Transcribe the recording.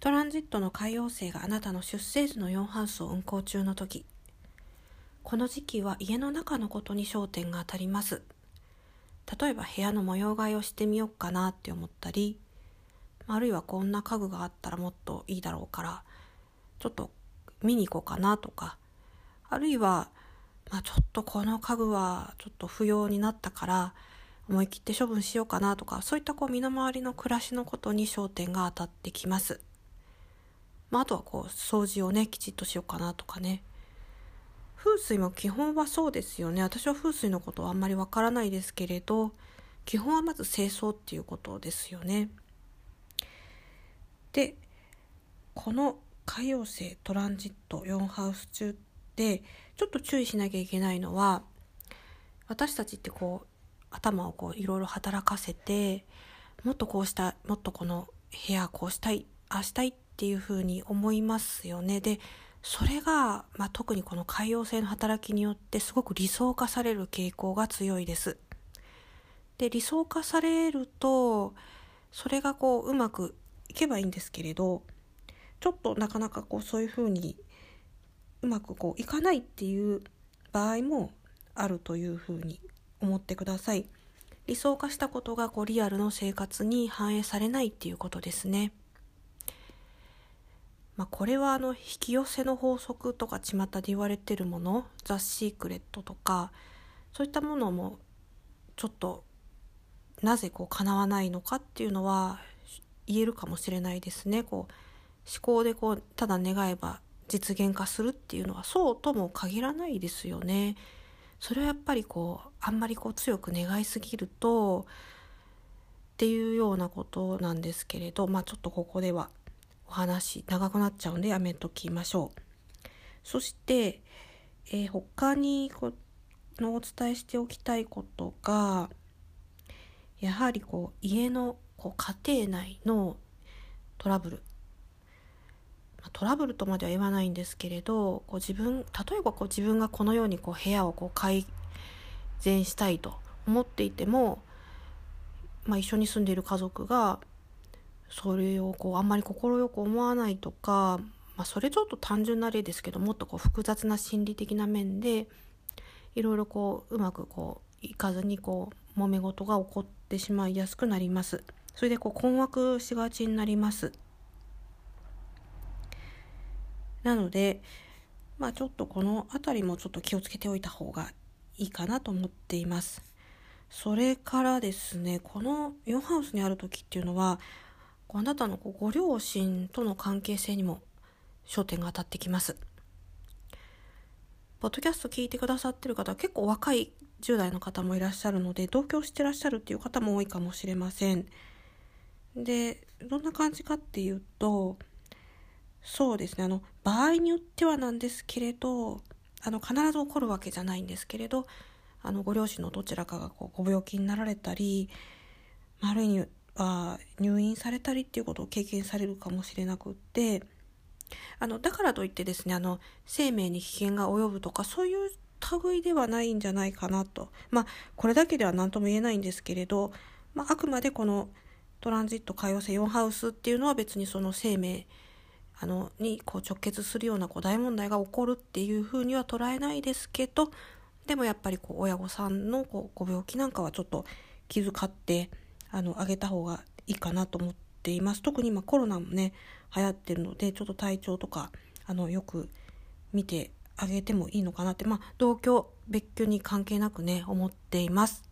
トランジットの海洋星があなたの出生時の4ハウスを運行中の時この時期は家の中のことに焦点が当たります例えば部屋の模様替えをしてみようかなって思ったりあるいはこんな家具があったらもっといいだろうからちょっと見に行こうかなとかあるいは、まあ、ちょっとこの家具はちょっと不要になったから思い切って処分しようかなとかそういったこう身の回りの暮らしのことに焦点が当たってきます。まあ、あとはこう掃除をねきちっとしようかなとかね風水も基本はそうですよね私は風水のことはあんまりわからないですけれど基本はまず清掃っていうことですよね。でこの海洋星トランジット4ハウス中でちょっと注意しなきゃいけないのは私たちってこう頭をこういろいろ働かせてもっとこうしたもっとこの部屋こうしたいああしたいっていうふうに思いますよね。でそれが、まあ、特にこの海洋性の働きによってすごく理想化される傾向が強いです。で理想化されるとそれがこううまくいけばいいんですけれどちょっとなかなかこうそういうふうにうまくこういかないっていう場合もあるというふうに思ってください。理想化したことがこうリアルの生活に反映されないっていうことですね。まあ、これはあの引き寄せの法則とか巷で言われてるものザ・シークレットとかそういったものもちょっとなぜこう叶わないのかっていうのは言えるかもしれないですね。こう思考でこうただ願えば実現化するっていうのはそうとも限らないですよね。それはやっぱりこうあんまりこう強く願いすぎるとっていうようなことなんですけれどまあちょっとここではお話長くなっちゃうんでやめときましょう。そして、えー、他にこのお伝えしておきたいことがやはりこう家のこう家庭内のトラブルトラブルとまでは言わないんですけれどこう自分例えばこう自分がこのようにこう部屋をこう改善したいと思っていても、まあ、一緒に住んでいる家族がそれをこうあんまり快く思わないとか、まあ、それちょっと単純な例ですけどもっとこう複雑な心理的な面でいろいろこううまくこういかずにこう揉め事が起こってしまいやすくなります。それでこう困惑しがちになります。なので、まあちょっとこの辺りもちょっと気をつけておいた方がいいかなと思っています。それからですね、この4ハウスにある時っていうのは、あなたのご両親との関係性にも焦点が当たってきます。ポッドキャスト聞いてくださってる方は結構若い10代の方もいらっしゃるので同居してらっしゃるっていう方も多いかもしれません。でどんな感じかっていうとそうですねあの場合によってはなんですけれどあの必ず起こるわけじゃないんですけれどあのご両親のどちらかがこうご病気になられたりあるいは入院されたりっていうことを経験されるかもしれなくってあのだからといってですねあの生命に危険が及ぶとかそういう類ではないんじゃないかなと。まあこれだけでは何とも言えないんですけれど、まあ、あくまでこのトランジット海洋性4ハウスっていうのは別にその生命あのにこう直結するようなこう大問題が起こるっていうふうには捉えないですけどでもやっぱりこう親御さんのこうご病気なんかはちょっと気遣ってあの上げた方がいいかなと思っています特に今コロナもね流行ってるのでちょっと体調とかあのよく見てあげてもいいのかなってまあ同居別居に関係なくね思っています。